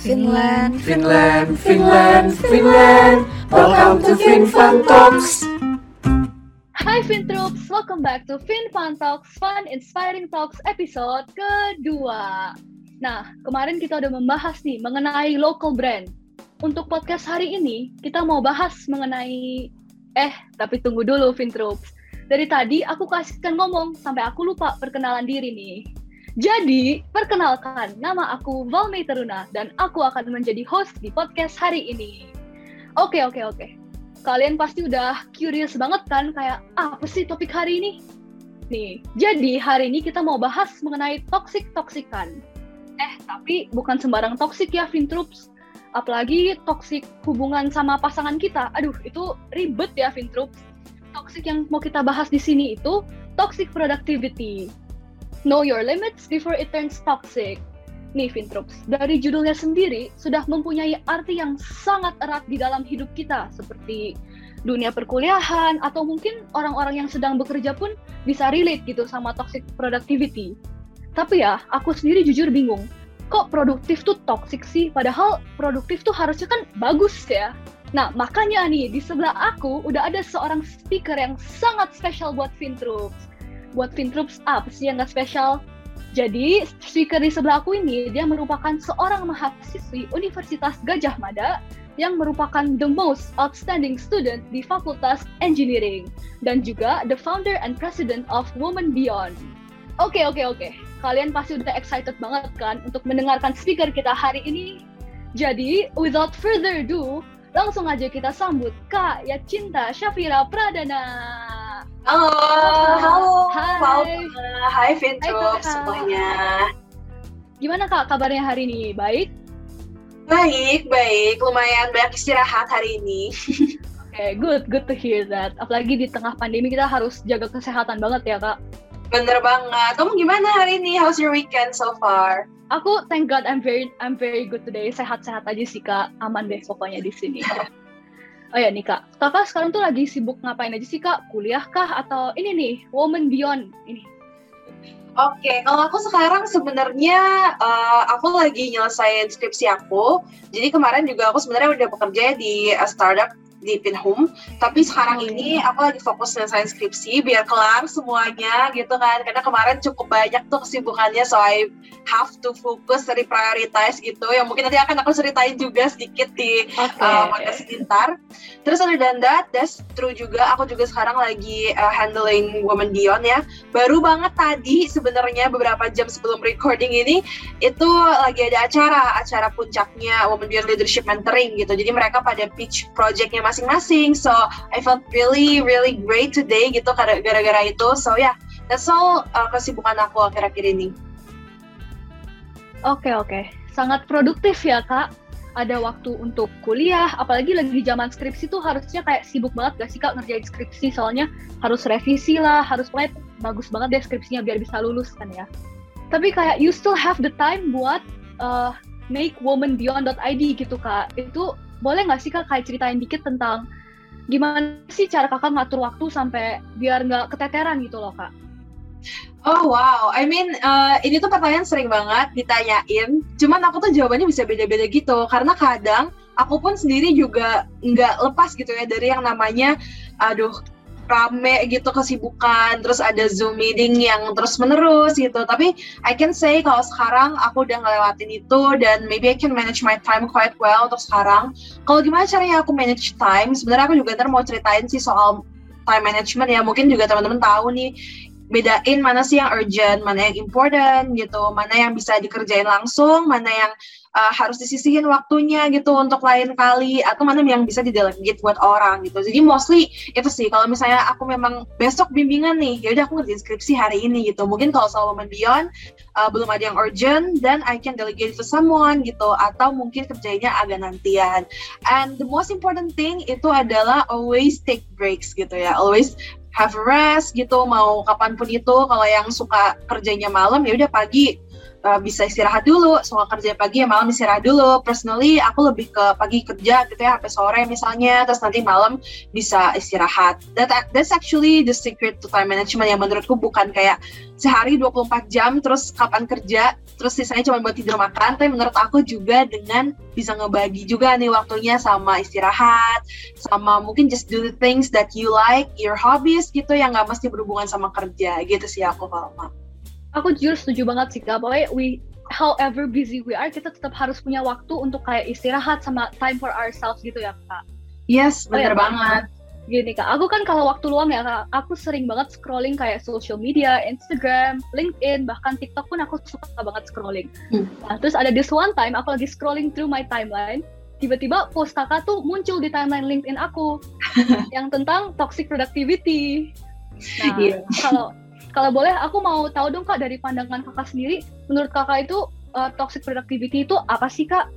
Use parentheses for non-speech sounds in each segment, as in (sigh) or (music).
Finland, Finland, Finland, Finland. Welcome to FinFun Talks. Hai FinTroops, welcome back to FinFun Talks, Fun Inspiring Talks episode kedua. Nah, kemarin kita udah membahas nih mengenai local brand. Untuk podcast hari ini, kita mau bahas mengenai... Eh, tapi tunggu dulu FinTroops. Dari tadi aku kasihkan ngomong, sampai aku lupa perkenalan diri nih. Jadi, perkenalkan, nama aku Valmei Teruna, dan aku akan menjadi host di podcast hari ini. Oke, oke, oke. Kalian pasti udah curious banget kan, kayak, apa sih topik hari ini? Nih, jadi hari ini kita mau bahas mengenai toxic-toxikan. Eh, tapi bukan sembarang toxic ya, Fintroops. Apalagi toxic hubungan sama pasangan kita. Aduh, itu ribet ya, Fintroops. Toxic yang mau kita bahas di sini itu toxic productivity. Know your limits before it turns toxic. Nih, Fintroops, dari judulnya sendiri sudah mempunyai arti yang sangat erat di dalam hidup kita, seperti dunia perkuliahan, atau mungkin orang-orang yang sedang bekerja pun bisa relate gitu sama toxic productivity. Tapi ya, aku sendiri jujur bingung, kok produktif tuh toxic sih? Padahal produktif tuh harusnya kan bagus ya. Nah, makanya nih, di sebelah aku udah ada seorang speaker yang sangat spesial buat Fintroops buat Fintroops apa sih yang nggak spesial? Jadi, speaker di sebelah aku ini, dia merupakan seorang mahasiswi Universitas Gajah Mada yang merupakan the most outstanding student di Fakultas Engineering dan juga the founder and president of Women Beyond. Oke, okay, oke, okay, oke. Okay. Kalian pasti udah excited banget kan untuk mendengarkan speaker kita hari ini? Jadi, without further ado, langsung aja kita sambut Kak Yacinta Syafira Pradana. Halo, halo, Hai. Hai semuanya. Gimana Kak kabarnya hari ini? Baik? Baik, baik. Lumayan banyak istirahat hari ini. (laughs) Oke, good, good to hear that. Apalagi di tengah pandemi kita harus jaga kesehatan banget ya Kak. Bener banget. Kamu gimana hari ini? How's your weekend so far? Aku thank God I'm very I'm very good today. Sehat-sehat aja sih Kak. Aman deh pokoknya di sini. (laughs) Oh ya nih Kak, Kakak sekarang tuh lagi sibuk ngapain aja sih Kak? Kuliah kah atau ini nih, Woman Beyond ini? Oke, kalau aku sekarang sebenarnya eh, aku lagi nyelesain skripsi aku. Jadi kemarin juga aku sebenarnya udah bekerja di eh, startup di Pinhome, tapi sekarang ini aku lagi fokus nyelesain skripsi biar kelar semuanya gitu kan. Karena kemarin cukup banyak tuh kesibukannya, so I have to focus dari prioritize gitu. Yang mungkin nanti akan aku ceritain juga sedikit di Oke. uh, podcast pintar. Terus than that, that's true juga. Aku juga sekarang lagi uh, handling Women Beyond ya. Baru banget tadi sebenarnya beberapa jam sebelum recording ini itu lagi ada acara, acara puncaknya Women Beyond Leadership Mentoring gitu. Jadi mereka pada pitch projectnya masing-masing. So I felt really really great today gitu gara- gara-gara itu. So yeah, that's all uh, kesibukan aku akhir-akhir ini. Oke oke, sangat produktif ya kak. Ada waktu untuk kuliah, apalagi lagi zaman skripsi tuh harusnya kayak sibuk banget gak sih kak ngerjain skripsi soalnya harus revisi lah, harus mulai bagus banget deh skripsinya biar bisa lulus kan ya. Tapi kayak you still have the time buat uh, make womanbeyond.id gitu kak. Itu boleh nggak sih kak kayak ceritain dikit tentang gimana sih cara kakak ngatur waktu sampai biar nggak keteteran gitu loh kak? Oh wow, I mean uh, ini tuh pertanyaan sering banget ditanyain. Cuman aku tuh jawabannya bisa beda-beda gitu. Karena kadang aku pun sendiri juga nggak lepas gitu ya dari yang namanya, aduh rame gitu kesibukan. Terus ada zoom meeting yang terus menerus gitu. Tapi I can say kalau sekarang aku udah ngelewatin itu dan maybe I can manage my time quite well untuk sekarang. Kalau gimana caranya aku manage time? Sebenarnya aku juga ntar mau ceritain sih soal time management ya. Mungkin juga teman-teman tahu nih bedain mana sih yang urgent, mana yang important gitu, mana yang bisa dikerjain langsung, mana yang uh, harus disisihin waktunya gitu untuk lain kali, atau mana yang bisa didelegate buat orang gitu. Jadi mostly itu sih kalau misalnya aku memang besok bimbingan nih, ya udah aku ngerjain skripsi hari ini gitu. Mungkin kalau soal Women Beyond uh, belum ada yang urgent, then I can delegate to someone gitu, atau mungkin kerjanya agak nantian. And the most important thing itu adalah always take breaks gitu ya, always have rest gitu mau kapan pun itu. Kalau yang suka kerjanya malam ya udah pagi uh, bisa istirahat dulu, soal kerja pagi ya malam istirahat dulu. Personally aku lebih ke pagi kerja gitu ya sampai sore misalnya, terus nanti malam bisa istirahat. That that's actually the secret to time management yang menurutku bukan kayak sehari 24 jam terus kapan kerja, terus sisanya cuma buat tidur makan, tapi menurut aku juga dengan bisa ngebagi juga nih waktunya sama istirahat, sama mungkin just do the things that you like, your hobbies gitu yang nggak mesti berhubungan sama kerja. Gitu sih aku kalau aku jujur setuju banget sih kak. Pokoknya we however busy we are kita tetap harus punya waktu untuk kayak istirahat sama time for ourselves gitu ya kak. Yes bener oh, ya, banget. Gini kak. Aku kan kalau waktu luang ya kak aku sering banget scrolling kayak social media Instagram LinkedIn bahkan TikTok pun aku suka banget scrolling. Hmm. nah, terus ada this one time aku lagi scrolling through my timeline tiba-tiba post kakak tuh muncul di timeline LinkedIn aku (laughs) yang tentang toxic productivity. Nah yeah. kalau kalau boleh, aku mau tahu dong kak dari pandangan kakak sendiri, menurut kakak itu uh, toxic productivity itu apa sih kak?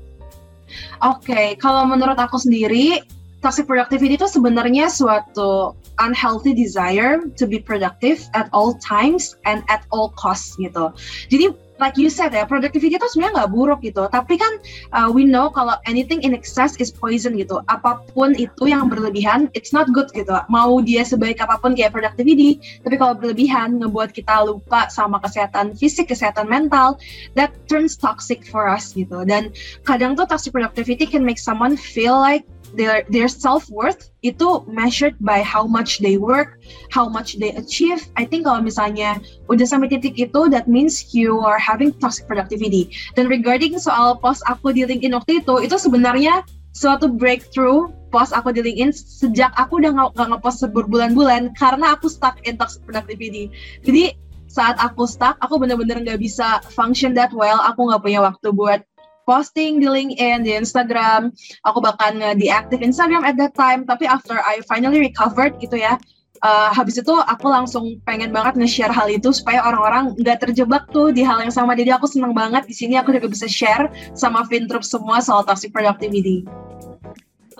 Oke, okay, kalau menurut aku sendiri, toxic productivity itu sebenarnya suatu unhealthy desire to be productive at all times and at all costs gitu. Jadi like you said ya, productivity itu sebenarnya nggak buruk gitu. Tapi kan uh, we know kalau anything in excess is poison gitu. Apa pun itu yang berlebihan, it's not good gitu. Mau dia sebaik apa pun kayak productivity, tapi kalau berlebihan ngebuat kita lupa sama kesehatan fisik, kesehatan mental, that turns toxic for us gitu. Dan kadang tuh toxic productivity can make someone feel like their their self worth itu measured by how much they work, how much they achieve. I think kalau misalnya udah sampai titik itu, that means you are having toxic productivity. Dan regarding soal post aku di LinkedIn waktu itu, itu sebenarnya suatu breakthrough post aku di LinkedIn sejak aku udah nggak nge ngepost berbulan-bulan karena aku stuck in toxic productivity. Jadi saat aku stuck, aku bener-bener nggak bisa function that well. Aku nggak punya waktu buat posting di LinkedIn, di Instagram. Aku bahkan deactive Instagram at that time. Tapi after I finally recovered gitu ya, uh, habis itu aku langsung pengen banget nge-share hal itu supaya orang-orang nggak terjebak tuh di hal yang sama. Jadi aku seneng banget di sini aku juga bisa share sama Fintroop semua soal toxic productivity.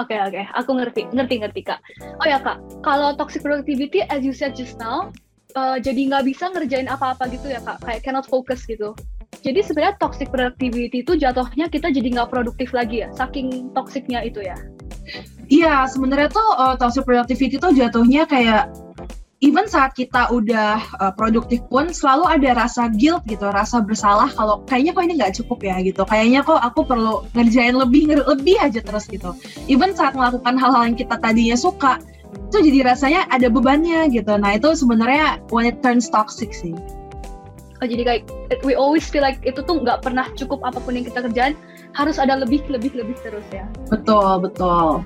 Oke okay, oke, okay. aku ngerti, ngerti ngerti kak. Oh ya kak, kalau toxic productivity as you said just now, uh, jadi nggak bisa ngerjain apa-apa gitu ya kak, kayak cannot focus gitu. Jadi sebenarnya toxic productivity itu jatuhnya kita jadi nggak produktif lagi ya, saking toksiknya itu ya. Iya, sebenarnya tuh uh, toxic productivity tuh jatuhnya kayak even saat kita udah uh, produktif pun selalu ada rasa guilt gitu, rasa bersalah kalau kayaknya kok ini nggak cukup ya gitu. Kayaknya kok aku perlu ngerjain lebih lebih aja terus gitu. Even saat melakukan hal-hal yang kita tadinya suka, itu jadi rasanya ada bebannya gitu. Nah itu sebenarnya when it turns toxic sih jadi kayak we always feel like itu tuh nggak pernah cukup apa pun yang kita kerjain harus ada lebih lebih lebih terus ya. Betul betul.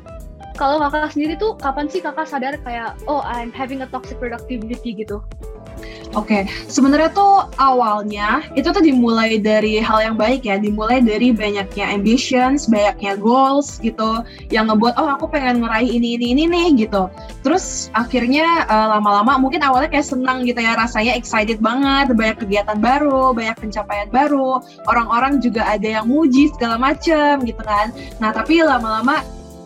Kalau kakak sendiri tuh kapan sih kakak sadar kayak oh I'm having a toxic productivity gitu Oke, okay. sebenarnya tuh awalnya itu tuh dimulai dari hal yang baik ya, dimulai dari banyaknya ambitions, banyaknya goals gitu, yang ngebuat oh aku pengen ngeraih ini ini ini nih gitu. Terus akhirnya uh, lama-lama mungkin awalnya kayak senang gitu ya, rasanya excited banget, banyak kegiatan baru, banyak pencapaian baru, orang-orang juga ada yang muji segala macem gitu kan. Nah tapi lama-lama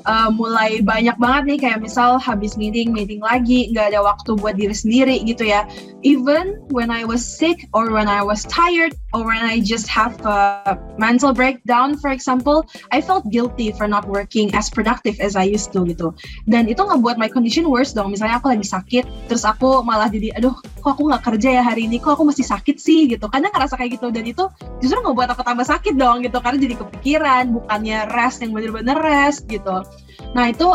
uh, mulai banyak banget nih kayak misal habis meeting meeting lagi nggak ada waktu buat diri sendiri gitu ya. Even when I was sick or when I was tired or when I just have a mental breakdown for example I felt guilty for not working as productive as I used to gitu. Dan itu ngebuat my condition worse dong. Misalnya aku lagi sakit terus aku malah jadi aduh kok aku nggak kerja ya hari ini? Kok aku masih sakit sih? gitu. Kadang ngerasa kayak gitu. Dan itu justru ngebuat aku tambah sakit dong gitu karena jadi kepikiran bukannya rest yang bener-bener rest gitu Nah itu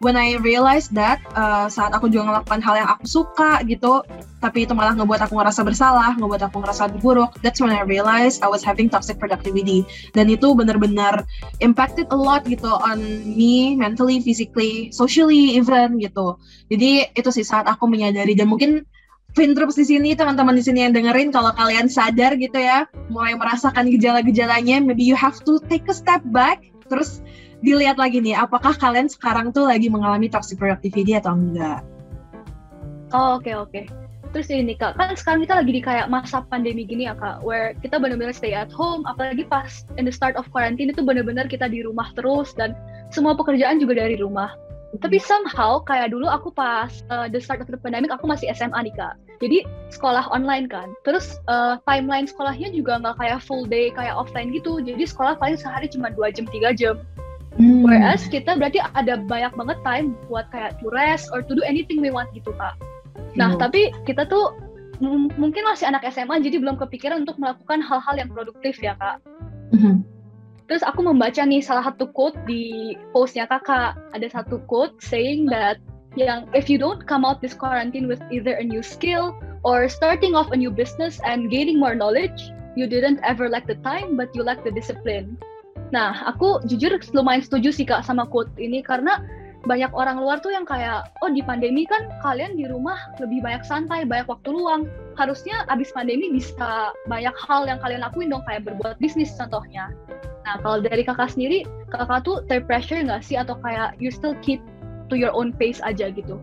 when I realized that uh, saat aku juga melakukan hal yang aku suka gitu, tapi itu malah ngebuat aku ngerasa bersalah, ngebuat aku ngerasa buruk. That's when I realized I was having toxic productivity. Dan itu benar-benar impacted a lot gitu on me, mentally, physically, socially even gitu. Jadi itu sih saat aku menyadari dan mungkin Fintroops di sini, teman-teman di sini yang dengerin, kalau kalian sadar gitu ya, mulai merasakan gejala-gejalanya, maybe you have to take a step back, terus dilihat lagi nih, apakah kalian sekarang tuh lagi mengalami toxic productivity atau enggak? Oh oke okay, oke. Okay. Terus ini kak, kan sekarang kita lagi di kayak masa pandemi gini ya kak, where kita benar-benar stay at home, apalagi pas in the start of quarantine itu benar-benar kita di rumah terus dan semua pekerjaan juga dari rumah. tapi somehow kayak dulu aku pas uh, the start of the pandemic aku masih SMA nih kak jadi sekolah online kan terus uh, timeline sekolahnya juga nggak kayak full day kayak offline gitu jadi sekolah paling sehari cuma dua jam tiga jam hmm. whereas kita berarti ada banyak banget time buat kayak to rest or to do anything we want gitu kak nah hmm. tapi kita tuh mungkin masih anak SMA jadi belum kepikiran untuk melakukan hal-hal yang produktif ya kak hmm Terus aku membaca nih salah satu quote di postnya kakak. Ada satu quote saying that yang if you don't come out this quarantine with either a new skill or starting off a new business and gaining more knowledge, you didn't ever lack the time but you lack the discipline. Nah, aku jujur lumayan setuju sih kak sama quote ini karena banyak orang luar tuh yang kayak oh di pandemi kan kalian di rumah lebih banyak santai banyak waktu luang. Harusnya abis pandemi bisa banyak hal yang kalian lakuin dong kayak berbuat bisnis contohnya. Nah, kalau dari kakak sendiri, kakak tuh terpressure nggak sih? Atau kayak you still keep to your own pace aja gitu?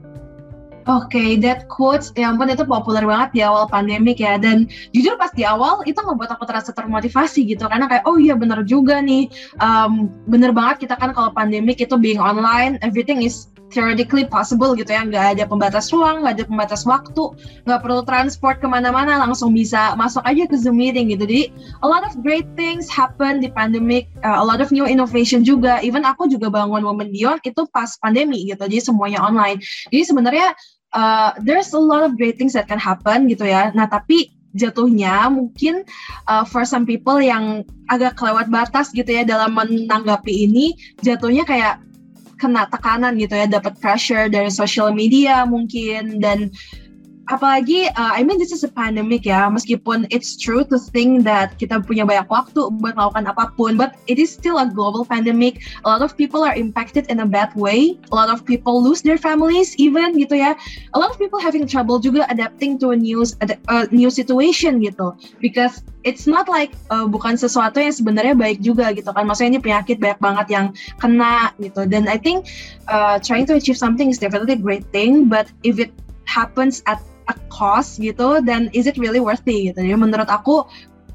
Oke, okay, that quotes, ya ampun itu populer banget di awal pandemik ya. Dan jujur pas di awal itu ngebuat aku terasa termotivasi gitu. Karena kayak, oh iya bener juga nih. Um, bener banget kita kan kalau pandemik itu being online, everything is theoretically possible gitu ya nggak ada pembatas ruang nggak ada pembatas waktu nggak perlu transport ke mana-mana langsung bisa masuk aja ke zoom meeting gitu jadi a lot of great things happen di pandemic uh, a lot of new innovation juga even aku juga bangun Women Beyond itu pas pandemi gitu jadi semuanya online jadi sebenarnya uh, there's a lot of great things that can happen gitu ya. Nah tapi jatuhnya mungkin uh, for some people yang agak kelewat batas gitu ya dalam menanggapi ini jatuhnya kayak kena tekanan gitu ya, dapat pressure dari social media mungkin dan apalagi uh, I mean this is a pandemic ya. Meskipun it's true to think that kita punya banyak waktu buat melakukan apa pun but it is still a global pandemic. A lot of people are impacted in a bad way. A lot of people lose their families even gitu ya. A lot of people having trouble juga adapting to a new a new situation gitu. Because it's not like uh, bukan sesuatu yang sebenarnya baik juga gitu kan. Maksudnya ini penyakit banyak banget yang kena gitu. Dan I think uh, trying to achieve something is definitely a great thing but if it happens at a cost gitu dan is it really worthy gitu. Jadi menurut aku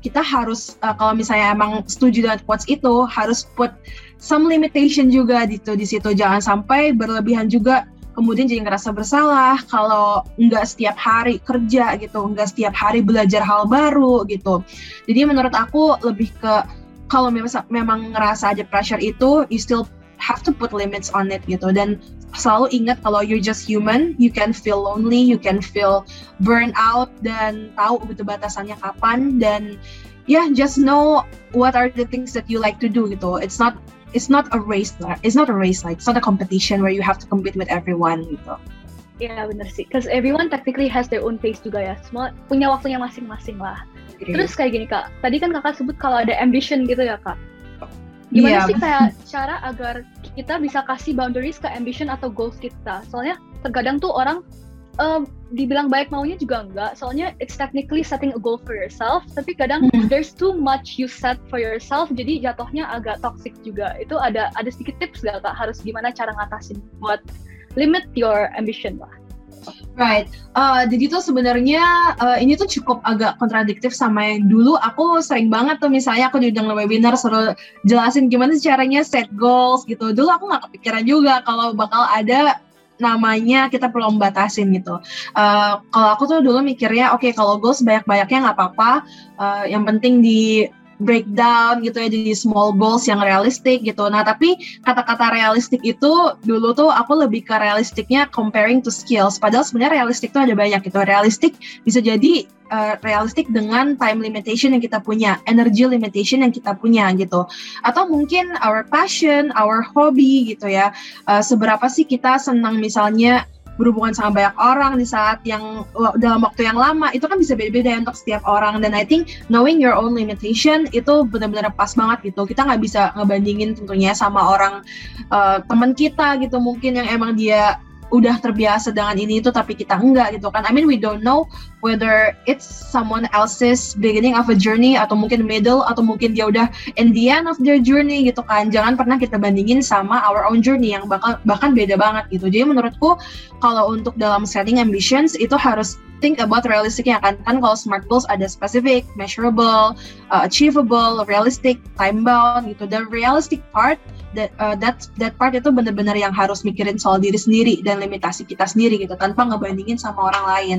kita harus uh, kalau misalnya emang setuju dengan quotes itu harus put some limitation juga gitu di situ. Jangan sampai berlebihan juga kemudian jadi ngerasa bersalah kalau nggak setiap hari kerja gitu nggak setiap hari belajar hal baru gitu. Jadi menurut aku lebih ke kalau memang ngerasa aja pressure itu you still have to put limits on it gitu. Dan selalu ingat kalau you're just human, you can feel lonely, you can feel burn out dan tahu betul batasannya kapan dan yeah, just know what are the things that you like to do gitu. It's not it's not a race it's not a race like it's not a competition where you have to compete with everyone gitu. Iya yeah, benar sih, because everyone technically has their own pace juga ya. Semua punya waktunya masing-masing lah. Terus kayak gini kak, tadi kan kakak sebut kalau ada ambition gitu ya kak. Gimana yeah. sih kayak cara agar kita bisa kasih boundaries ke ambition atau goals kita? Soalnya terkadang tuh orang um, dibilang baik maunya juga enggak. Soalnya it's technically setting a goal for yourself, tapi kadang hmm. there's too much you set for yourself, jadi jatuhnya agak toxic juga. Itu ada ada sedikit tips gak kak? Harus gimana cara ngatasin buat limit your ambition lah? Right. Uh, jadi tuh sebenarnya uh, ini tuh cukup agak kontradiktif sama yang dulu aku sering banget tuh misalnya aku diundang webinar suruh jelasin gimana caranya set goals gitu. Dulu aku nggak kepikiran juga kalau bakal ada namanya kita perlu membatasin gitu. Uh, kalau aku tuh dulu mikirnya oke okay, kalau goals banyak-banyaknya nggak apa-apa. Uh, yang penting di breakdown gitu ya jadi small goals yang realistik gitu. Nah tapi kata-kata realistik itu dulu tuh aku lebih ke realistiknya comparing to skills. Padahal sebenarnya realistik tuh ada banyak gitu. Realistik bisa jadi uh, realistik dengan time limitation yang kita punya, energy limitation yang kita punya gitu. Atau mungkin our passion, our hobby gitu ya. Uh, seberapa sih kita senang misalnya berhubungan sama banyak orang di saat yang dalam waktu yang lama itu kan bisa beda-beda ya untuk setiap orang. Dan I think knowing your own limitation itu benar-benar pas banget gitu. Kita nggak bisa ngebandingin tentunya sama orang uh, teman kita gitu mungkin yang emang dia udah terbiasa dengan ini itu tapi kita enggak gitu kan. I mean we don't know whether it's someone else's beginning of a journey atau mungkin middle atau mungkin dia udah in the end of their journey gitu kan. Jangan pernah kita bandingin sama our own journey yang bakal bahkan beda banget gitu. Jadi menurutku kalau untuk dalam setting ambitions itu harus think about realisticnya kan. Kan kalau smart goals ada specific measurable uh, achievable realistic time bound gitu. The realistic part that uh, that that part itu benar-benar yang harus mikirin soal diri sendiri dan limitasi kita sendiri gitu tanpa ngebandingin sama orang lain.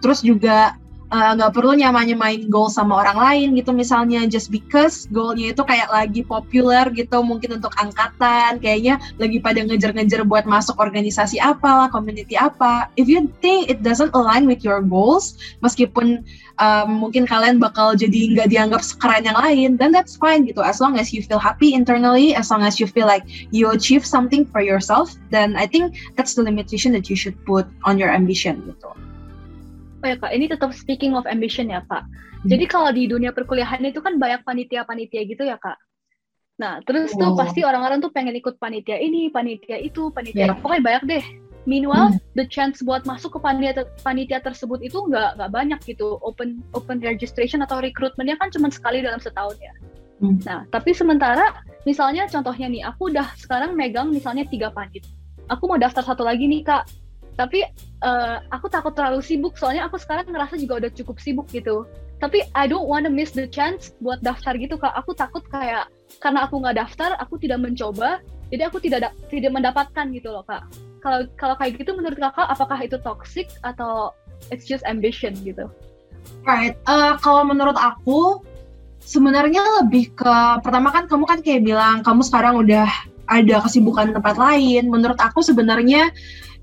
Terus juga nggak uh, perlu nyamanya main goal sama orang lain gitu misalnya just because goalnya itu kayak lagi populer gitu mungkin untuk angkatan kayaknya lagi pada ngejar-ngejar buat masuk organisasi apa lah community apa. If you think it doesn't align with your goals meskipun um, mungkin kalian bakal jadi nggak dianggap sekeren yang lain then that's fine gitu. As long as you feel happy internally as long as you feel like you achieve something for yourself then I think that's the limitation that you should put on your ambition gitu Oh ya kak, ini tetap speaking of ambition ya kak. Hmm. Jadi kalau di dunia perkuliahan itu kan banyak panitia-panitia gitu ya kak. Nah terus tuh pasti orang-orang tuh pengen ikut panitia ini, panitia itu, panitia yeah. pokoknya banyak deh. Meanwhile, hmm. the chance buat masuk ke panitia panitia tersebut itu nggak nggak banyak gitu. Open open registration atau recruitmentnya kan cuma sekali dalam setahun ya. Hmm. Nah, tapi sementara misalnya contohnya nih, aku udah sekarang megang misalnya tiga panit. Aku mau daftar satu lagi nih kak tapi uh, aku takut terlalu sibuk soalnya aku sekarang ngerasa juga udah cukup sibuk gitu. Tapi I don't wanna miss the chance buat daftar gitu kak. Aku takut kayak karena aku nggak daftar aku tidak mencoba jadi aku tidak tidak mendapatkan gitu loh kak. Kalau kalau kayak gitu menurut kakak apakah itu toxic atau it's just ambition gitu? Right. Uh, kalau menurut aku sebenarnya lebih ke pertama kan kamu kan kayak bilang kamu sekarang udah ada kesibukan tempat lain. Menurut aku sebenarnya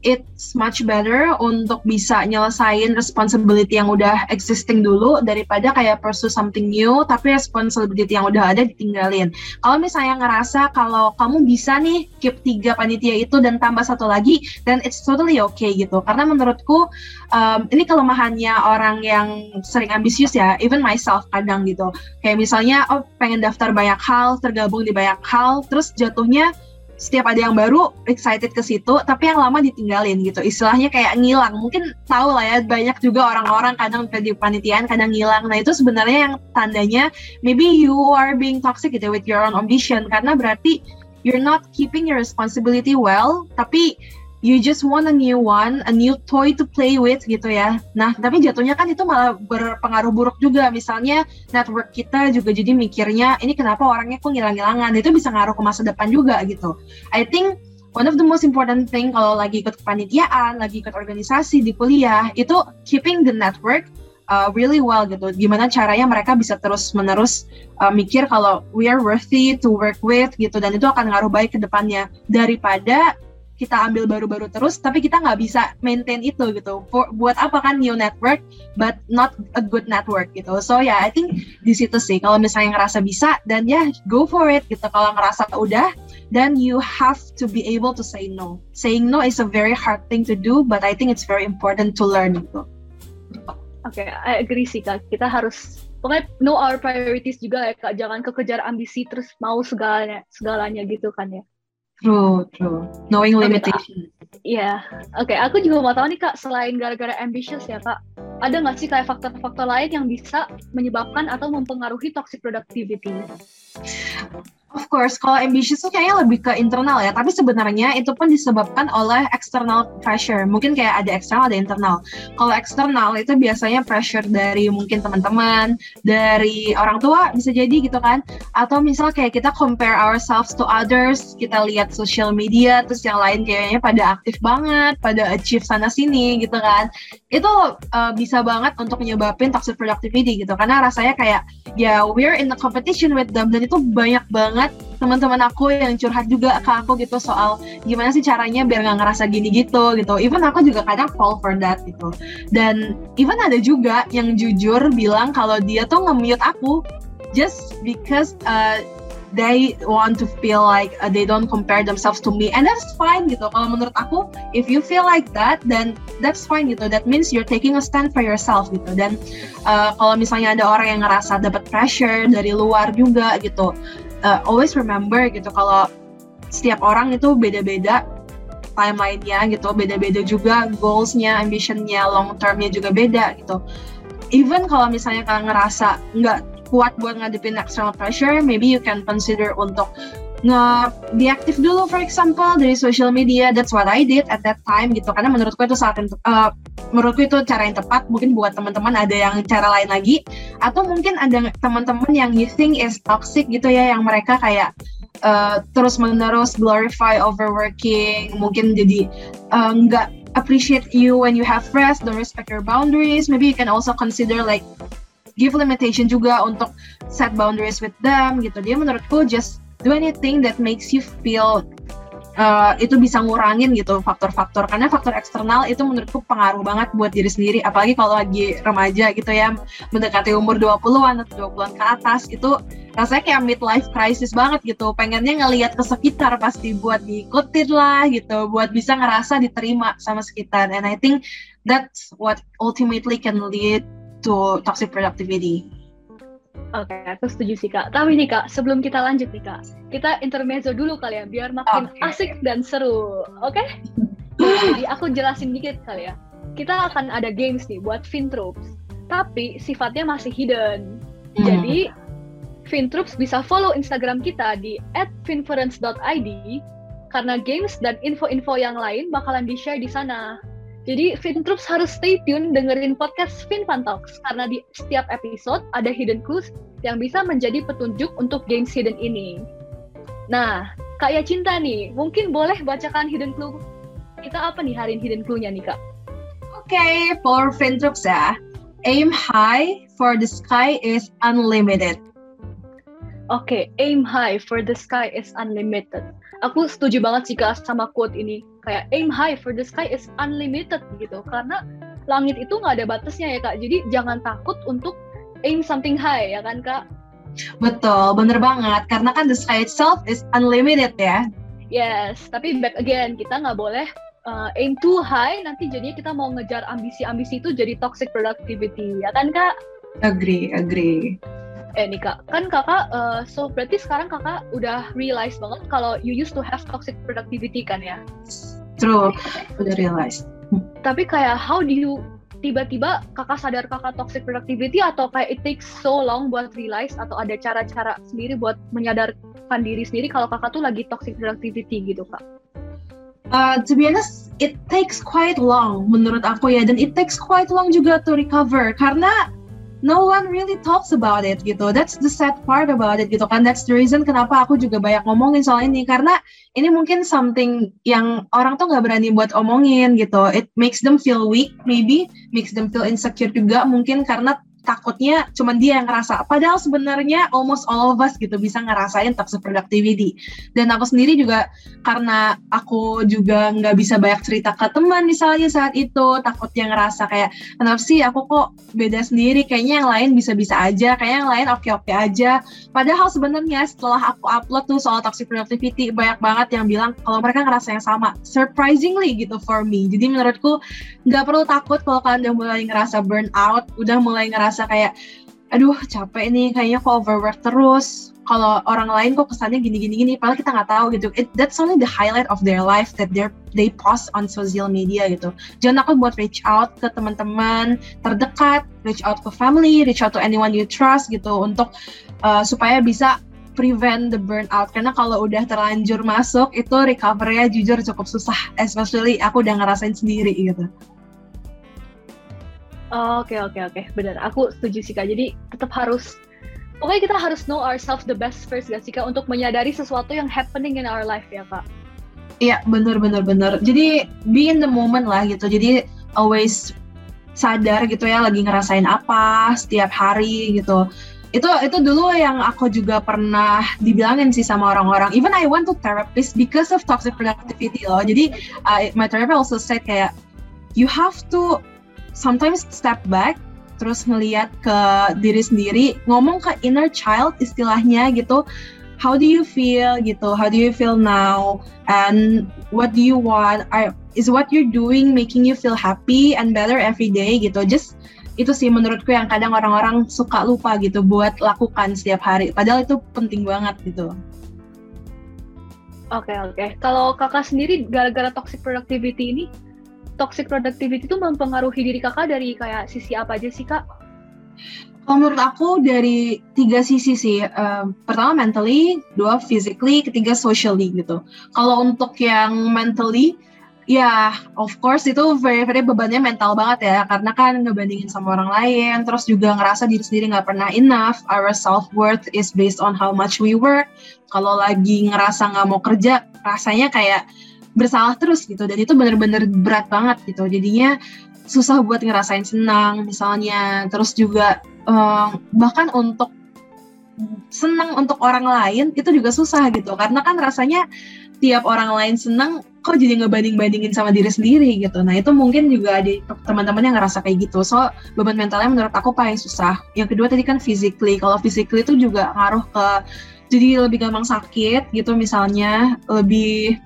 it's much better untuk bisa nyelesain responsibility yang udah existing dulu daripada kayak pursue something new tapi responsibility yang udah ada ditinggalin. Kalau misalnya ngerasa kalau kamu bisa nih keep tiga panitia itu dan tambah satu lagi, then it's totally okay gitu. Karena menurutku um, ini kelemahannya orang yang sering ambisius ya, even myself kadang gitu. Kayak misalnya oh pengen daftar banyak hal, tergabung di banyak hal, terus jatuhnya setiap ada yang baru excited ke situ tapi yang lama ditinggalin gitu. Istilahnya kayak ngilang. Mungkin tahu lah ya banyak juga orang-orang kadang di panitiaan kadang ngilang. Nah itu sebenarnya yang tandanya maybe you are being toxic gitu with your own ambition. Karena berarti you're not keeping your responsibility well tapi you just want a new one, a new toy to play with gitu ya. Nah, tapi jatuhnya kan itu malah berpengaruh buruk juga. Misalnya network kita juga jadi mikirnya ini kenapa orangnya kok ngilang-ngilangan. Itu bisa ngaruh ke masa depan juga gitu. I think one of the most important thing kalau lagi ikut kepanitiaan, lagi ikut organisasi di kuliah, itu keeping the network uh, really well gitu. Gimana caranya mereka bisa terus-menerus uh, mikir kalau we are worthy to work with gitu dan itu akan ngaruh baik ke depannya daripada kita ambil baru-baru terus tapi kita nggak bisa maintain itu gitu For, buat apa kan new network but not a good network gitu so ya yeah, I think di situ sih kalau misalnya ngerasa bisa dan ya yeah, go for it gitu kalau ngerasa udah then you have to be able to say no saying no is a very hard thing to do but I think it's very important to learn gitu Oke, okay, I agree sih kak. Kita harus pokoknya know our priorities juga ya kak. Jangan kekejar ambisi terus mau segalanya segalanya gitu kan ya. True, true. Knowing limitation. Iya, oke. Okay, aku juga mau tahu nih kak, selain gara-gara ambitious ya kak, ada nggak sih kayak faktor-faktor lain yang bisa menyebabkan atau mempengaruhi toxic productivity? Of course, kalau ambitious tuh kayaknya lebih ke internal ya, tapi sebenarnya itu pun disebabkan oleh external pressure. Mungkin kayak ada eksternal, ada internal. Kalau eksternal itu biasanya pressure dari mungkin teman-teman, dari orang tua bisa jadi gitu kan. Atau misal kayak kita compare ourselves to others, kita lihat social media, terus yang lain kayaknya pada aktif banget, pada achieve sana sini gitu kan. Itu uh, bisa banget untuk menyebabkan toxic productivity gitu, karena rasanya kayak ya we're in the competition with them dan itu banyak banget teman-teman aku yang curhat juga ke aku gitu soal gimana sih caranya biar nggak ngerasa gini gitu gitu. Even aku juga kadang fall for that gitu. Dan even ada juga yang jujur bilang kalau dia tuh nge-mute aku just because uh, they want to feel like uh, they don't compare themselves to me. And that's fine gitu. Kalau menurut aku if you feel like that then that's fine gitu. That means you're taking a stand for yourself gitu. Dan uh, kalau misalnya ada orang yang ngerasa dapat pressure dari luar juga gitu uh, always remember gitu kalau setiap orang itu beda-beda timelinenya gitu beda-beda juga goalsnya ambitionnya long termnya juga beda gitu. Even kalau misalnya kalian ngerasa nggak kuat buat ngadepin external pressure maybe you can consider untuk nge deaktif dulu for example dari social media. That's what I did at that time gitu. Karena menurutku itu saat uh, menurutku itu cara yang tepat mungkin buat teman-teman. Ada yang cara lain lagi. Atau mungkin ada teman-teman yang you think is toxic gitu ya yang mereka kayak uh, terus menerus glorify overworking mungkin jadi uh, nggak uh, appreciate you when you have rest don't respect your boundaries. Maybe you can also consider like give limitation juga untuk set boundaries with them gitu. Dia menurutku just do anything that makes you feel uh, itu bisa ngurangin gitu faktor-faktor. Karena faktor eksternal itu menurutku pengaruh banget buat diri sendiri. Apalagi kalau lagi remaja gitu ya mendekati umur 20-an atau 20-an ke atas itu rasanya kayak midlife crisis banget gitu. Pengennya ngelihat ke sekitar pasti buat diikutin lah gitu buat bisa ngerasa diterima sama sekitar. And I think that's what ultimately can lead to toxic productivity Oke, okay, aku setuju sih kak. Tapi nih kak, sebelum kita lanjut nih kak, kita intermezzo dulu kali ya, biar makin okay. asik dan seru. Oke? Okay? (laughs) Jadi aku jelasin dikit kali ya. Kita akan ada games nih buat Fintroops, tapi sifatnya masih hidden. Hmm. Jadi Fintroops bisa follow Instagram kita di @finference.id karena games dan info-info yang lain bakalan di-share di sana. Jadi Fintroops harus stay tune dengerin podcast Finfan Talks karena di setiap episode ada hidden clues yang bisa menjadi petunjuk untuk games hidden ini. Nah, Kak Ya Cinta nih, mungkin boleh bacakan hidden clue kita apa nih hari hidden clue-nya nih Kak? Oke, okay, for Fintroops ya. Aim high for the sky is unlimited. Oke, okay, aim high for the sky is unlimited. Aku setuju banget sih Kak sama quote ini kayak aim high for the sky is unlimited gitu. Karena langit itu nggak ada batasnya ya kak. Jadi jangan takut untuk aim something high ya kan kak? Betul bener banget. Karena kan the sky itself is unlimited ya. Yes tapi back again kita nggak boleh uh, aim too high nanti jadinya kita mau ngejar ambisi-ambisi itu jadi toxic productivity ya kan kak? Agree agree eh nih kak. Kan kakak uh, so berarti sekarang kakak udah realize banget kalau you used to have toxic productivity kan ya? True, udah realize. Tapi kayak how do you tiba-tiba kakak sadar kakak toxic productivity atau kayak it takes so long buat realize atau ada cara-cara sendiri buat menyadarkan diri sendiri kalau kakak tuh lagi toxic productivity gitu kak? Uh, to be honest, it takes quite long menurut aku ya. Dan it takes quite long juga to recover. Karena no one really talks about it gitu. That's the sad part about it gitu kan. That's the reason kenapa aku juga banyak ngomongin soal ini karena ini mungkin something yang orang tuh nggak berani buat omongin gitu. It makes them feel weak maybe, makes them feel insecure juga mungkin karena takutnya cuman dia yang ngerasa. Padahal sebenarnya almost all of us gitu bisa ngerasain toxic productivity dan aku sendiri juga karena aku juga nggak bisa banyak cerita ke teman misalnya saat itu takutnya ngerasa kayak kenapa sih aku kok beda sendiri? Kayaknya yang lain bisa-bisa aja kayaknya yang lain oke-oke aja. Padahal sebenarnya setelah aku upload tuh soal toxic productivity banyak banget yang bilang kalau mereka ngerasa yang sama. Surprisingly gitu for me. Jadi menurutku nggak perlu takut kalau kalian udah mulai ngerasa burn out udah mulai ngerasa ngerasa kayak aduh capek nih kayaknya kok overwork terus. Kalau orang lain kok kesannya gini gini gini padahal kita nggak tahu gitu. It, that's only the highlight of their life that they they post on social media gitu. Jangan aku buat reach out ke teman-teman terdekat reach out ke family reach out to anyone you trust gitu untuk uh, supaya bisa prevent the burnout. Karena kalau udah terlanjur masuk itu recovery-nya jujur cukup susah. Especially aku udah ngerasain sendiri gitu Oke oke oke, benar. Aku setuju sih kak. Jadi tetap harus, pokoknya kita harus know ourselves the best first gak sih kak untuk menyadari sesuatu yang happening in our life ya kak. Iya benar benar benar. Jadi be in the moment lah gitu. Jadi always sadar gitu ya lagi ngerasain apa setiap hari gitu. Itu itu dulu yang aku juga pernah dibilangin sih sama orang-orang. Even I went to therapist because of toxic productivity loh. Jadi uh, my therapist also said kayak you have to sometimes step back terus ngeliat ke diri sendiri ngomong ke inner child istilahnya gitu. How do you feel gitu? How do you feel now? And what do you want? Are, is what you're doing making you feel happy and better every day gitu? Just itu sih menurutku yang kadang orang-orang suka lupa gitu buat lakukan setiap hari. Padahal itu penting banget gitu. Oke okay, oke. Okay. Kalau kakak sendiri gara-gara toxic productivity ini toxic productivity itu mempengaruhi diri kakak dari kayak sisi apa aja sih kak? Kalau menurut aku dari tiga sisi sih. Uh, pertama mentally, dua physically, ketiga socially gitu. Kalau untuk yang mentally, ya of course itu very very bebannya mental banget ya karena kan ngebandingin sama orang lain terus juga ngerasa diri sendiri nggak pernah enough our self worth is based on how much we work kalau lagi ngerasa nggak mau kerja rasanya kayak bersalah terus gitu dan itu bener-bener berat banget gitu jadinya susah buat ngerasain senang misalnya terus juga um, bahkan untuk senang untuk orang lain itu juga susah gitu karena kan rasanya tiap orang lain senang kok jadi ngebanding-bandingin sama diri sendiri gitu. Nah itu mungkin juga ada teman-teman yang ngerasa kayak gitu. So beban mentalnya menurut aku paling susah. Yang kedua tadi kan physically. Kalau physically itu juga ngaruh ke jadi lebih gampang sakit gitu misalnya, lebih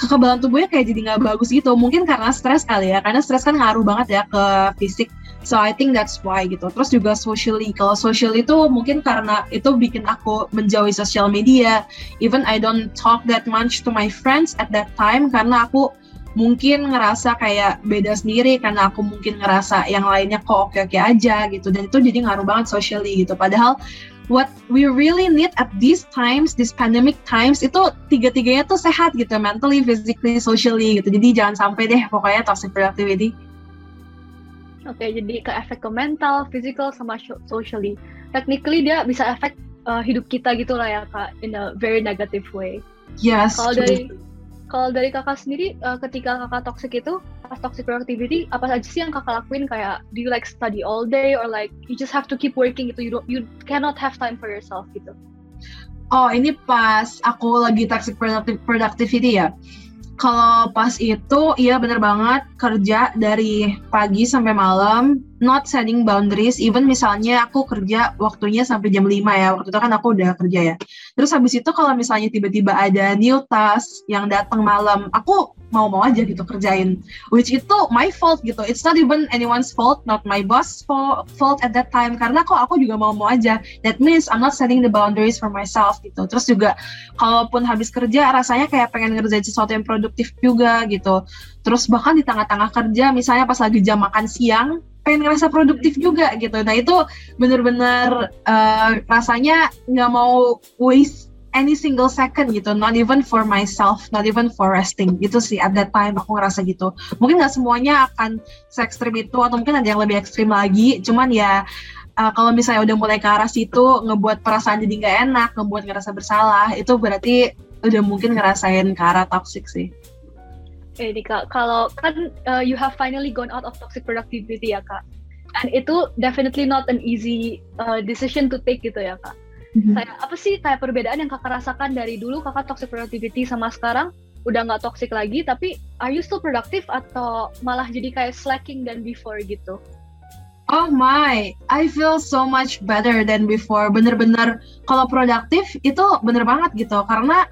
kekebalan tubuhnya kayak jadi nggak bagus gitu. Mungkin karena stres kali ya. Karena stres kan ngaruh banget ya ke fisik So I think that's why gitu. Terus juga socially. Kalau social itu mungkin karena itu bikin aku menjauhi sosial media. Even I don't talk that much to my friends at that time karena aku mungkin ngerasa kayak beda sendiri karena aku mungkin ngerasa yang lainnya kok oke-oke aja gitu dan itu jadi ngaruh banget socially gitu padahal what we really need at these times these pandemic times itu tiga-tiganya tuh sehat gitu mentally physically socially gitu jadi jangan sampai deh pokoknya toxic productivity Oke, okay, jadi ke efek ke mental, physical, sama socially. Technically dia bisa efek uh, hidup kita gitu lah ya kak, in a very negative way. Yes. Kalau dari kalau dari kakak sendiri, uh, ketika kakak toxic itu, pas toxic productivity, apa aja sih yang kakak lakuin? Kayak, do you like study all day or like you just have to keep working gitu? You don't, you cannot have time for yourself gitu. Oh, ini pas aku lagi toxic productivity ya kalau pas itu iya bener banget kerja dari pagi sampai malam not setting boundaries. Even misalnya aku kerja waktunya sampai jam 5 ya waktu itu kan aku udah kerja ya. Terus habis itu kalau misalnya tiba-tiba ada new task yang datang malam aku mau-mau aja gitu kerjain. Which itu my fault gitu. It's not even anyone's fault not my boss fault at that time. Karena kok aku juga mau-mau aja. That means I'm not setting the boundaries for myself gitu. Terus juga kalaupun habis kerja rasanya kayak pengen ngerjain sesuatu yang produktif juga gitu. Terus bahkan di tengah-tengah kerja misalnya pas lagi jam makan siang pengen ngerasa produktif juga gitu nah itu bener-bener uh, rasanya nggak mau waste any single second gitu, not even for myself, not even for resting. Gitu sih at that time aku ngerasa gitu. Mungkin nggak semuanya akan se ekstrim itu atau mungkin ada yang lebih ekstrim lagi. Cuman ya uh, kalau misalnya udah mulai ke arah situ ngebuat perasaan jadi nggak enak, ngebuat ngerasa bersalah, itu berarti udah mungkin ngerasain ke arah toxic sih. Eh, Kak, kalau kan uh, you have finally gone out of toxic productivity ya Kak. And itu definitely not an easy uh, decision to take gitu ya Kak hmm Kayak apa sih kayak perbedaan yang kakak rasakan dari dulu kakak toxic productivity sama sekarang udah nggak toxic lagi tapi are you still productive atau malah jadi kayak slacking dan before gitu? Oh my, I feel so much better than before. Bener-bener kalau produktif itu bener banget gitu karena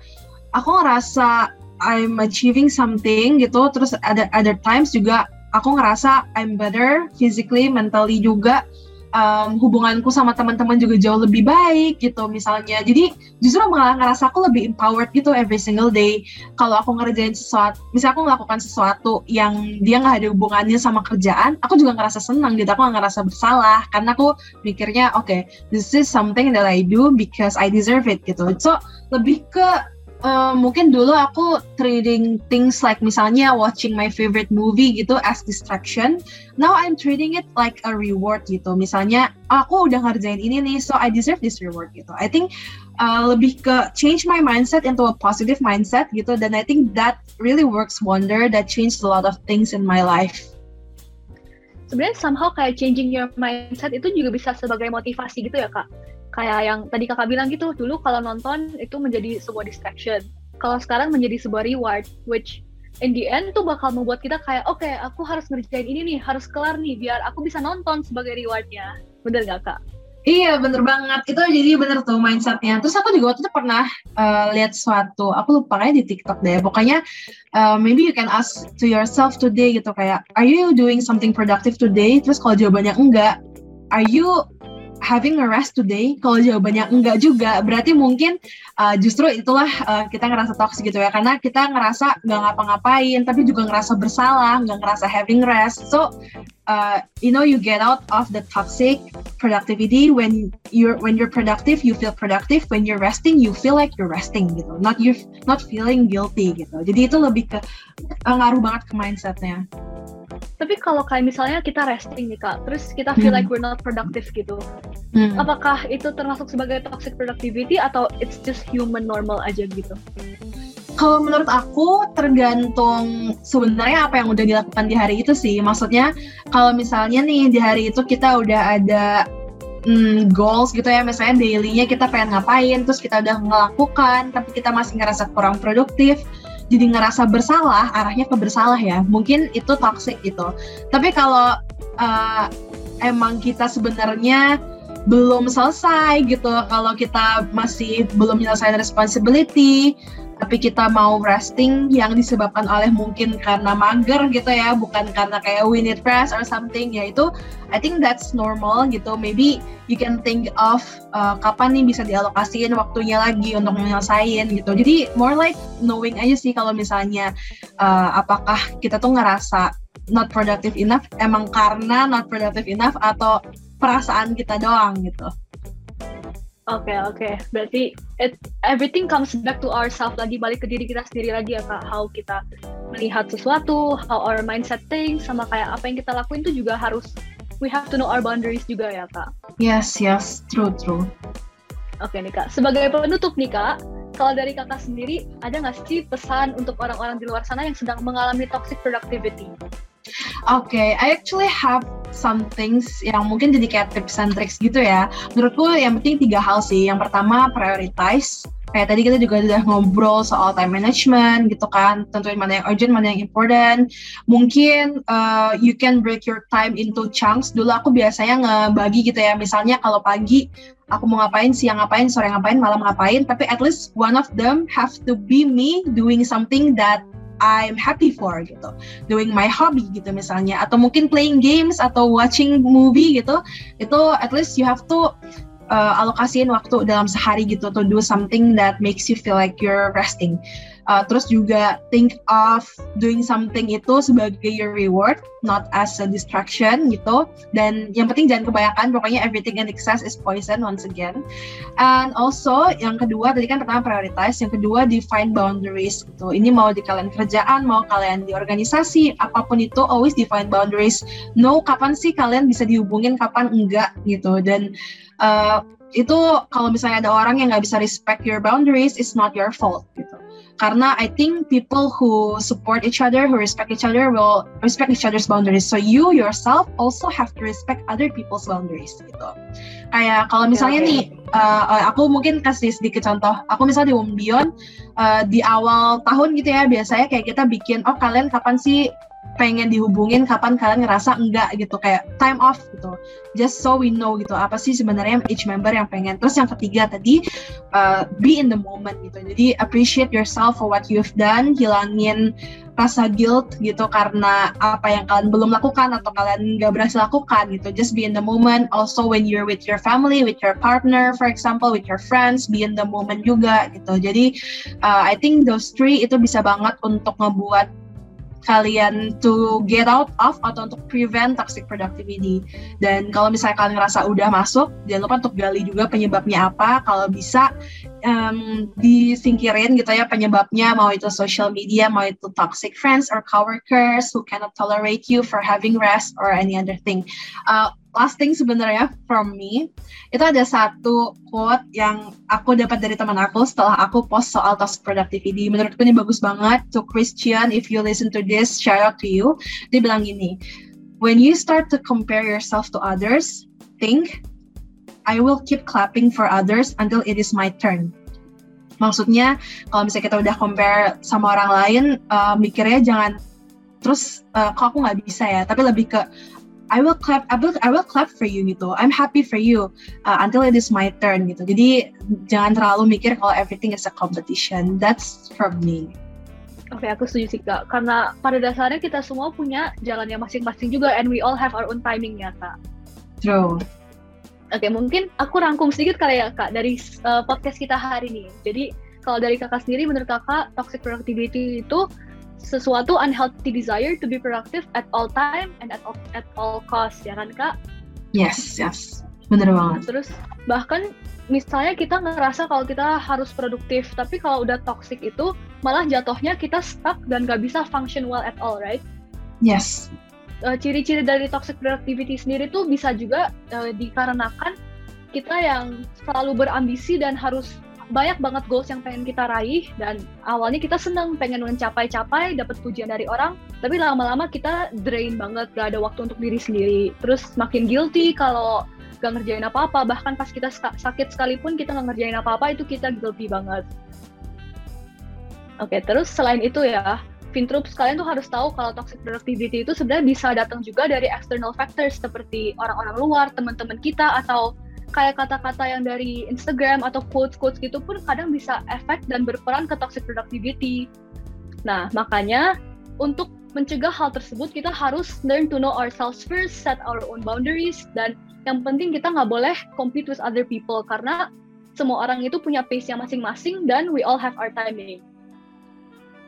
aku ngerasa I'm achieving something gitu. Terus ada other times juga aku ngerasa I'm better physically, mentally juga. Um, hubunganku sama teman-teman juga jauh lebih baik gitu misalnya. Jadi justru malah ngerasa aku lebih empowered gitu every single day. Kalau aku ngerjain sesuatu misalnya aku melakukan sesuatu yang dia nggak ada hubungannya sama kerjaan aku juga ngerasa senang gitu. Aku gak ngerasa bersalah karena aku mikirnya oke okay, this is something that I do because I deserve it gitu. So lebih ke uh, mungkin dulu aku treating things like misalnya watching my favorite movie gitu as distraction. Now I'm treating it like a reward gitu. Misalnya aku udah ngerjain ini nih, so I deserve this reward gitu. I think uh, lebih ke change my mindset into a positive mindset gitu. Dan I think that really works wonder. That changed a lot of things in my life. Sebenarnya somehow kayak changing your mindset itu juga bisa sebagai motivasi gitu ya kak kayak yang tadi kakak bilang gitu dulu kalau nonton itu menjadi sebuah distraction kalau sekarang menjadi sebuah reward which in the end tuh bakal membuat kita kayak oke okay, aku harus ngerjain ini nih harus kelar nih biar aku bisa nonton sebagai rewardnya bener gak kak Iya bener banget itu jadi bener tuh mindsetnya. Terus aku juga waktu itu pernah uh, lihat suatu, aku lupa kayak di TikTok deh. Pokoknya uh, maybe you can ask to yourself today gitu kayak, are you doing something productive today? Terus kalau jawabannya enggak, are you having a rest today? Kalau jawabannya enggak juga, berarti mungkin uh, justru itulah uh, kita ngerasa toxic gitu ya, karena kita ngerasa nggak ngapa-ngapain, tapi juga ngerasa bersalah, nggak ngerasa having rest. So, uh, you know, you get out of the toxic productivity when you're when you're productive, you feel productive. When you're resting, you feel like you're resting gitu, not you not feeling guilty gitu. Jadi itu lebih ke uh, ngaruh banget ke mindsetnya. Tapi kalau kayak misalnya kita resting nih kak, terus kita feel hmm. like we're not productive gitu, hmm. apakah itu termasuk sebagai toxic productivity atau it's just human normal aja gitu? Kalau menurut aku tergantung sebenarnya apa yang udah dilakukan di hari itu sih. Maksudnya kalau misalnya nih di hari itu kita udah ada hmm, goals gitu ya, misalnya dailynya kita pengen ngapain, terus kita udah ngelakukan, tapi kita masih ngerasa kurang produktif, jadi ngerasa bersalah arahnya ke bersalah ya mungkin itu toxic gitu tapi kalau uh, emang kita sebenarnya belum selesai gitu. Kalau kita masih belum menyelesaikan responsibility tapi kita mau resting yang disebabkan oleh mungkin karena mager gitu ya bukan karena kayak we need rest or something ya itu I think that's normal gitu. Maybe you can think of uh, kapan nih bisa dialokasiin waktunya lagi untuk menyelesaikan gitu. Jadi more like knowing aja sih kalau misalnya uh, apakah kita tuh ngerasa not productive enough emang karena not productive enough atau perasaan kita doang gitu Oke okay, oke, okay. berarti it, everything comes back to ourselves lagi balik ke diri kita sendiri lagi ya kak. How kita melihat sesuatu, how our mindset things, sama kayak apa yang kita lakuin itu juga harus we have to know our boundaries juga ya kak. Yes yes, true true. Oke okay, nih kak, sebagai penutup nih kak, kalau dari kakak sendiri ada nggak sih pesan untuk orang-orang di luar sana yang sedang mengalami toxic productivity? Oke, okay, I actually have some things yang mungkin jadi kayak tips and tricks gitu ya. Menurutku yang penting tiga hal sih. Yang pertama prioritize. Kayak tadi kita juga udah ngobrol soal time management gitu kan. Tentuin mana yang urgent, mana yang important. Mungkin uh, you can break your time into chunks. Dulu aku biasanya ngebagi gitu ya. Misalnya kalau pagi aku mau ngapain, siang ngapain, sore ngapain, malam ngapain. Tapi at least one of them have to be me doing something that I'm happy for gitu. Doing my hobby gitu misalnya. Atau mungkin playing games atau watching movie gitu. Itu at least you have to uh, alokasiin waktu dalam sehari gitu to do something that makes you feel like you're resting uh, terus juga think of doing something itu sebagai your reward not as a distraction gitu. Dan yang penting jangan kebanyakan pokoknya everything in excess is poison once again. And also yang kedua tadi kan pertama prioritize yang kedua define boundaries gitu. Ini mau di kalian kerjaan mau kalian di organisasi apa pun itu always define boundaries. Know kapan sih kalian bisa dihubungin kapan enggak gitu. Dan uh, itu kalau misalnya ada orang yang nggak bisa respect your boundaries, it's not your fault gitu. Karena I think people who support each other, who respect each other, will respect each other's boundaries. So you yourself also have to respect other people's boundaries gitu. Kayak kalau misalnya okay, nih, uh, aku mungkin kasih sedikit contoh. Aku misalnya di Wombion, uh, di awal tahun gitu ya, biasanya kayak kita bikin, oh kalian kapan sih pengen dihubungin kapan kalian ngerasa enggak gitu kayak time off gitu. Just so we know gitu apa sih sebenarnya each member yang pengen. Terus yang ketiga tadi uh, be in the moment gitu. Jadi appreciate yourself for what you've done hilangin rasa guilt gitu karena apa yang kalian belum lakukan atau kalian nggak berhasil lakukan gitu. Just be in the moment. Also when you're with your family with your partner for example with your friends be in the moment juga gitu. Jadi uh, I think those three itu bisa banget untuk ngebuat kalian to get out of atau untuk prevent toxic productivity. Dan kalau misalnya kalian ngerasa udah masuk, jangan lupa untuk gali juga penyebabnya apa. Kalau bisa um, disingkirin gitu ya penyebabnya, mau itu social media, mau itu toxic friends or coworkers who cannot tolerate you for having rest or any other thing. Uh, last thing sebenarnya from me. Itu ada satu quote yang aku dapat dari teman aku setelah aku post soal toxic productivity. Menurutku ini bagus banget. To Christian if you listen to this shout out to you. Dia bilang gini when you start to compare yourself to others think I will keep clapping for others until it is my turn maksudnya kalau misalnya kita udah compare sama orang lain uh, mikirnya jangan terus uh, kok aku nggak bisa ya? Tapi lebih ke I will clap I will I will clap for you gitu I'm happy for you uh, until it is my turn gitu jadi jangan terlalu mikir kalau everything is a competition that's from me Oke, okay, aku setuju sih kak. Karena pada dasarnya kita semua punya jalannya masing-masing juga, and we all have our own timing ya kak. True. Oke, mungkin aku rangkum sedikit kali ya kak dari uh, podcast kita hari ini. Jadi kalau dari kakak sendiri, menurut kakak toxic productivity itu sesuatu unhealthy desire to be productive at all time and at all, at all cost, ya kan kak? Yes, yes, bener banget. Terus bahkan misalnya kita ngerasa kalau kita harus produktif, tapi kalau udah toxic itu malah jatuhnya kita stuck dan gak bisa function well at all, right? Yes. Uh, ciri-ciri dari toxic productivity sendiri tuh bisa juga uh, dikarenakan kita yang selalu berambisi dan harus banyak banget goals yang pengen kita raih dan awalnya kita seneng pengen mencapai-capai dapat pujian dari orang tapi lama-lama kita drain banget gak ada waktu untuk diri sendiri. Terus makin guilty kalau gak ngerjain apa-apa bahkan pas kita sakit sekalipun kita gak ngerjain apa-apa itu kita guilty banget. Oke terus selain itu ya Fintroops kalian tuh harus tahu kalau toxic productivity itu sebenarnya bisa datang juga dari external factors seperti orang-orang luar, teman-teman kita atau kayak kata-kata yang dari Instagram atau quotes-quotes gitu pun kadang bisa efek dan berperan ke toxic productivity. Nah, makanya untuk mencegah hal tersebut kita harus learn to know ourselves first, set our own boundaries, dan yang penting kita nggak boleh compete with other people karena semua orang itu punya pace yang masing-masing dan we all have our timing.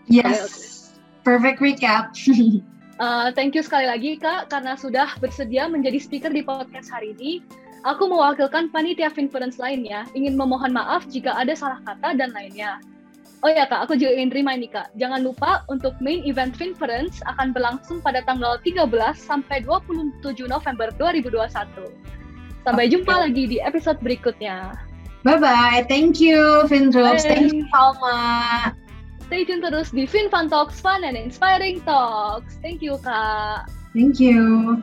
Yes, perfect recap. (laughs) uh, thank you sekali lagi Kak karena sudah bersedia menjadi speaker di podcast hari ini. Aku mewakilkan panitia Finference lainnya, ingin memohon maaf jika ada salah kata dan lainnya. Oh ya kak, aku juga ingin remind nih kak, jangan lupa untuk main event Finference akan berlangsung pada tanggal 13 sampai 27 November 2021. Sampai okay. jumpa lagi di episode berikutnya. Bye-bye, thank you Fintroops, thank you Palma. Stay tune terus di FinFun Talks, Fun and Inspiring Talks. Thank you kak. Thank you.